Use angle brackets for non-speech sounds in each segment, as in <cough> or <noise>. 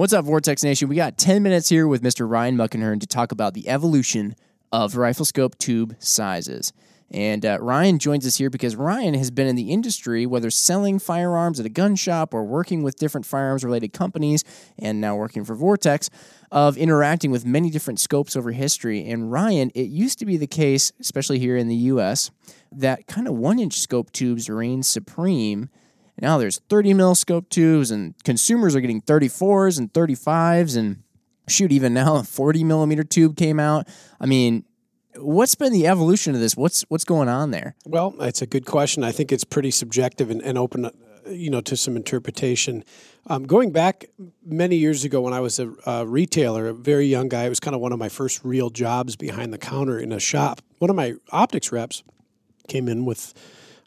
What's up, Vortex Nation? We got 10 minutes here with Mr. Ryan Muckenhirn to talk about the evolution of rifle scope tube sizes. And uh, Ryan joins us here because Ryan has been in the industry, whether selling firearms at a gun shop or working with different firearms related companies, and now working for Vortex, of interacting with many different scopes over history. And Ryan, it used to be the case, especially here in the US, that kind of one inch scope tubes reigned supreme. Now there's 30 mil scope tubes, and consumers are getting 34s and 35s, and shoot, even now a 40 millimeter tube came out. I mean, what's been the evolution of this? What's what's going on there? Well, it's a good question. I think it's pretty subjective and, and open, you know, to some interpretation. Um, going back many years ago when I was a, a, retailer, a very young guy, it was kind of one of my first real jobs behind the counter in a shop. One of my optics reps came in with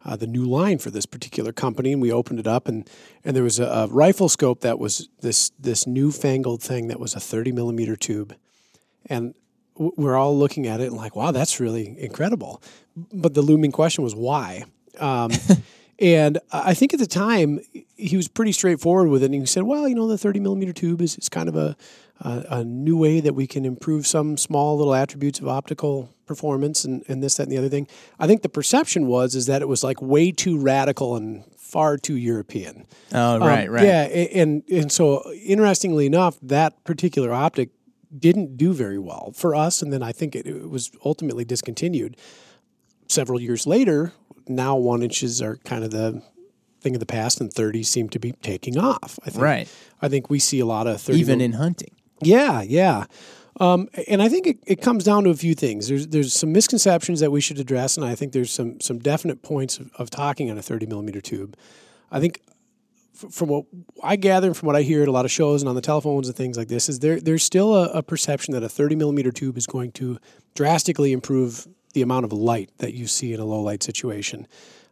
uh, the new line for this particular company, and we opened it up, and and there was a, a rifle scope that was this this newfangled thing that was a 30 millimeter tube, and we're all looking at it and like, wow, that's really incredible. But the looming question was why. Um, <laughs> and I think at the time he was pretty straightforward with it. And he said, well, you know, the 30 millimeter tube is, is kind of a, a, a, new way that we can improve some small little attributes of optical performance and, and this, that, and the other thing. I think the perception was is that it was like way too radical and far too European. Oh, right, um, right. Yeah. And, and so interestingly enough, that particular optic didn't do very well for us. And then I think it, it was ultimately discontinued. Several years later, now one inches are kind of the thing of the past, and 30s seem to be taking off. I think. Right. I think we see a lot of 30 even in hunting. Yeah, yeah. Um, and I think it, it comes down to a few things. There's there's some misconceptions that we should address, and I think there's some some definite points of, of talking on a 30 millimeter tube. I think from what I gather and from what I hear at a lot of shows and on the telephones and things like this, is there there's still a, a, perception that a 30 millimeter tube is going to drastically improve the amount of light that you see in a low light situation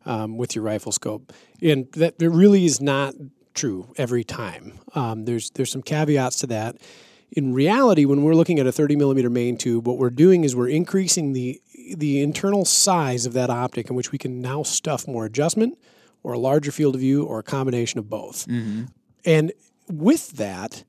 um, with your rifle scope, and that really is not true every time. Um, there's there's some caveats to that. In reality, when we're looking at a 30 millimeter main tube, what we're doing is we're increasing the the internal size of that optic in which we can now stuff more adjustment or a larger field of view or a combination of both. Mm-hmm. And with that,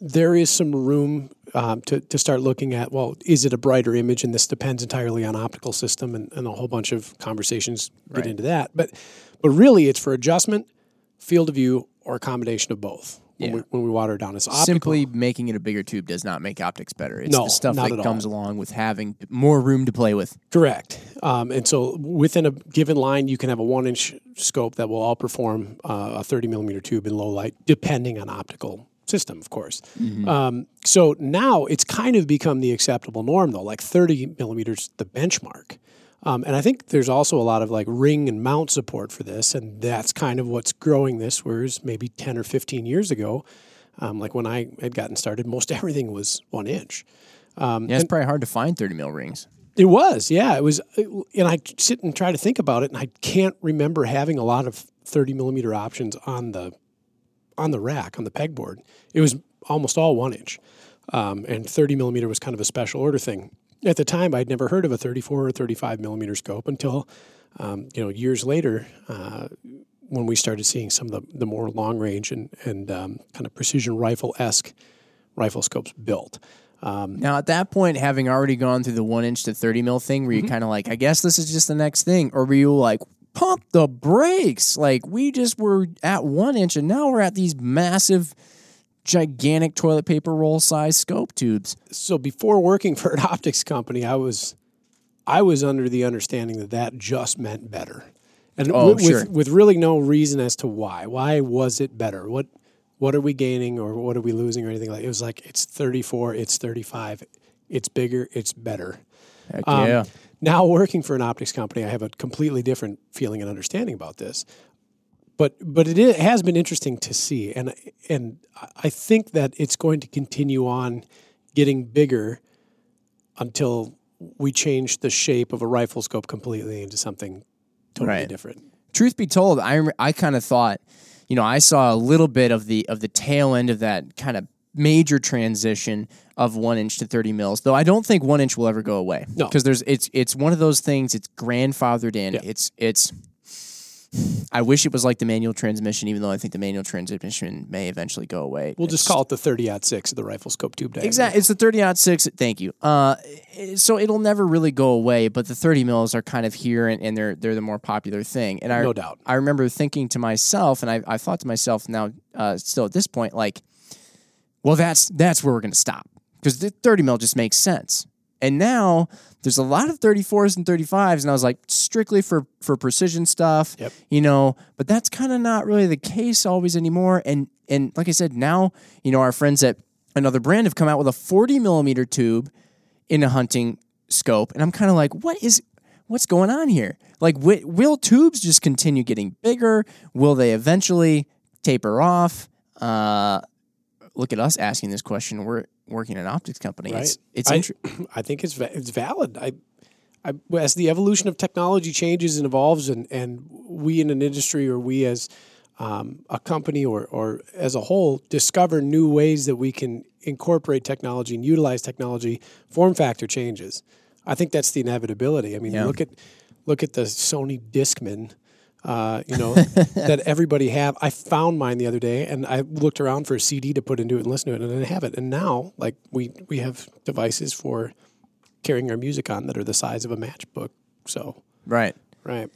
there is some room um, to, to start looking at well, is it a brighter image? And this depends entirely on optical system, and, and a whole bunch of conversations get right. into that. But but really, it's for adjustment, field of view, or a combination of both when, yeah. we, when we water it down. It's optical. Simply making it a bigger tube does not make optics better. It's no, the stuff that comes all. along with having more room to play with. Correct. Um, and so within a given line, you can have a one inch scope that will outperform uh, a 30 millimeter tube in low light, depending on optical system, of course. Mm-hmm. Um, so now it's kind of become the acceptable norm, though, like 30 millimeters, the benchmark. Um, and I think there's also a lot of like ring and mount support for this, and that's kind of what's growing this. Whereas maybe 10 or 15 years ago, um, like when I had gotten started, most <laughs> everything was one inch. Um, yeah, it's probably hard to find 30 mil rings. It was, yeah. It was, and I sit and try to think about it, and I can't remember having a lot of 30 millimeter options on the on the rack on the pegboard. It was almost all one inch, um, and 30 millimeter was kind of a special order thing at the time, I'd never heard of a 34 or 35 millimeter scope until, um, you know, years later uh, when we started seeing some of the, the more long range and, and um, kind of precision rifle esque rifle scopes built. Um, now, at that point, having already gone through the one inch to 30 mil thing, were you mm-hmm. kind of like, I guess this is just the next thing? Or were you like, pump the brakes? Like, we just were at one inch and now we're at these massive gigantic toilet paper roll size scope tubes. So before working for an <laughs> optics company, I was I was under the understanding that that just meant better. And oh, with, sure. with really no reason as to why. Why was it better? What what are we gaining or what are we losing or anything like it was like it's 34, it's 35, it's bigger, it's better. Heck um, yeah. Now working for an optics company, I have a completely different feeling and understanding about this but but it has been interesting to see, and and I think that it's going to continue on getting bigger until we change the shape of a rifle scope completely into something totally right. different. Truth be told, I I kind of thought, you know, I saw a little bit of the of the tail end of that kind of major transition of one inch to 30 mils though i don't think one inch will ever go away no because there's it's it's one of those things it's grandfathered in yeah. it's it's I wish it was like the manual transmission, even though I think the manual transmission may eventually go away. We'll just call it the 30 aught six of the rifle scope tube diameter. Exactly. It's the 30 aught six. Thank you. Uh, so it'll never really go away, but the 30 mils are kind of here and, and they're they're the more popular thing. And I No doubt. I remember thinking to myself, and I I thought to myself now, uh, still at this point, like, well, that's that's where we're gonna stop because the 30 mil just makes sense. And now there's a lot of 34s and 35s, and I was like, strictly for for precision stuff, Yep. you know. But that's kind of not really the case always anymore. And and like I said, now you know our friends at another brand have come out with a 40 millimeter tube in a hunting scope, and I'm kind of like, what is what's going on here? Like, wi- will tubes just continue getting bigger? Will they eventually taper off? Uh, look at us asking this question. We're working in an optics company. It's Right. it's I, inter- <clears throat> I think it's va- it's valid. I, I, as the evolution of technology changes and evolves, and, and we in an industry or we as um, a company or, or as a whole discover new ways that we can incorporate technology and utilize technology, form factor changes. I think that's the inevitability. I mean, Yeah. look at look at the Sony Discman. Uh, you know <laughs> that everybody have. I found mine the other day, and I looked around for a CD to put into it and listen to it, and I didn't have it. And now, like we we have devices for carrying our music on that are the size of a matchbook. So right. right,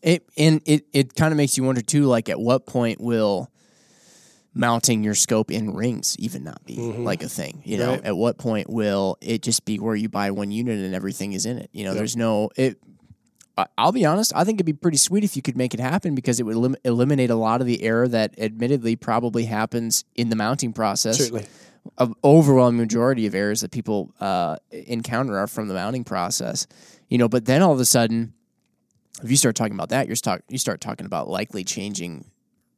It and it it kind of makes you wonder too. Like, at what point will mounting your scope in rings even not be like a thing? You know, Right. at what point will it just be where you buy one unit and everything is in it? You know, there's no it. I'll be honest. I think it'd be pretty sweet if you could make it happen because it would elim- eliminate a lot of the error that, admittedly, probably happens in the mounting process. certainly. a overwhelming majority of errors that people uh, encounter are from the mounting process. You know, but then all of a sudden, if you start talking about that, you're talk you start talking about likely changing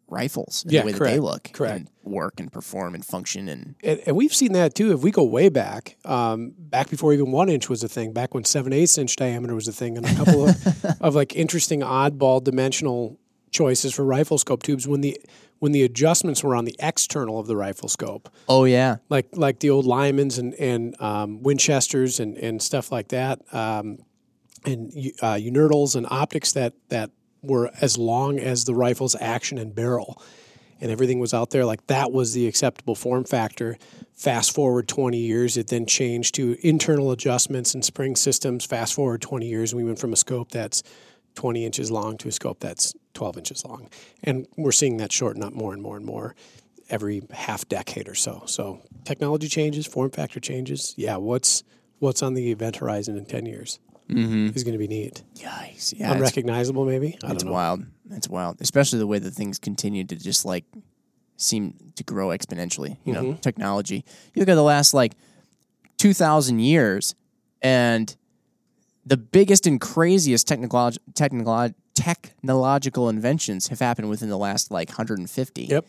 rifles and Yeah, the way that they look, correct. and work and perform and function and And, and we've seen that too. If we go way back, um, back before even one inch was a thing, back when seven eighths inch diameter was a thing, and a couple of, <laughs> of like interesting oddball dimensional choices for rifle scope tubes when the when the adjustments were on the external of the rifle scope, oh yeah, like like the old Lymans and and um, Winchesters and and stuff like that, um, and uh, Unertls and optics that that were as long as the rifle's action and barrel. And everything was out there like that was the acceptable form factor. Fast forward 20 years it then changed to internal adjustments and spring systems. Fast forward 20 years we went from a scope that's 20 inches long to a scope that's 12 inches long. And we're seeing that shorten up more and more and more every half decade or so. So technology changes form factor changes. Yeah what's what's on the event horizon in 10 years is going to be neat yikes, yeah, unrecognizable maybe i it's don't know wild. It's wild, especially the way that things continue to just like seem to grow exponentially. You know, Mm-hmm. technology. You look at the last like two thousand years, and the biggest and craziest technolog- technological inventions have happened within the last like 150. yep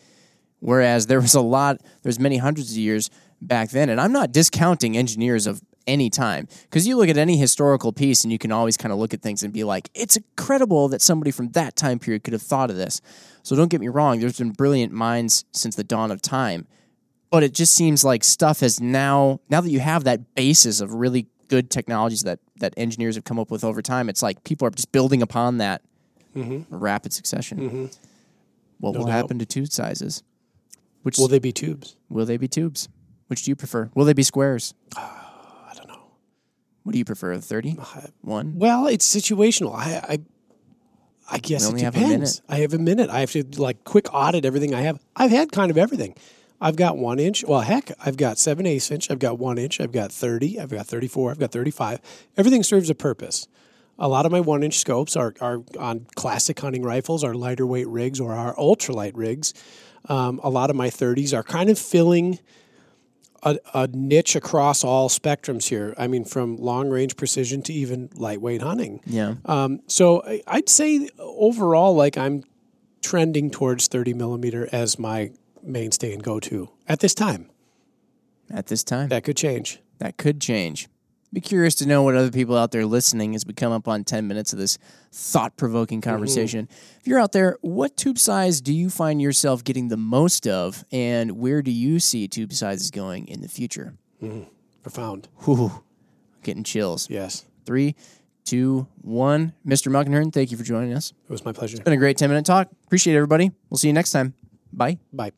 Whereas there was a lot, there's many hundreds of years back then. And I'm not discounting engineers of any time because you look at any historical piece and you can always kind of look at things and be like, it's incredible that somebody from that time period could have thought of this. So don't get me wrong, there's been brilliant minds since the dawn of time. But it just seems like stuff has now, now that you have that basis of really good technologies that, that engineers have come up with over time, it's like people are just building upon that in rapid succession. Mm-hmm. What will doubt. happen to tube sizes? Which will they be tubes Will they be tubes? Which do you prefer? Will they be squares? Ah. I don't know What do you prefer? The 30? One? Well, it's situational. I, I, I guess it have depends. minute. I have a minute. I have to like quick audit everything I have. I've had kind of everything. I've got one inch. Well, heck, I've got seven eighths inch. I've got one inch. I've got thirty. I've got thirty-four. I've got thirty-five. Everything serves a purpose. A lot of my one inch scopes are, are on classic hunting rifles, our lighter weight rigs, or our ultralight rigs. Um, a lot of my 30s are kind of filling a, a niche across all spectrums here. I mean, from long range precision to even lightweight hunting. Yeah. Um, so I- I'd say overall, like I'm trending towards 30 millimeter as my mainstay and go to at this time. At this time, That could change. that could change. Be curious to know what other people out there listening as we come up on 10 minutes of this thought provoking mm-hmm. conversation. If you're out there, what tube size do you find yourself getting the most of, and where do you see tube sizes going in the future? Mm-hmm. Profound. Whew, getting chills. Yes. Three, two, one. Mr. Muckenhirn, thank you for joining us. It was my pleasure. It's been a great 10 minute talk. Appreciate it, everybody. We'll see you next time. Bye. Bye.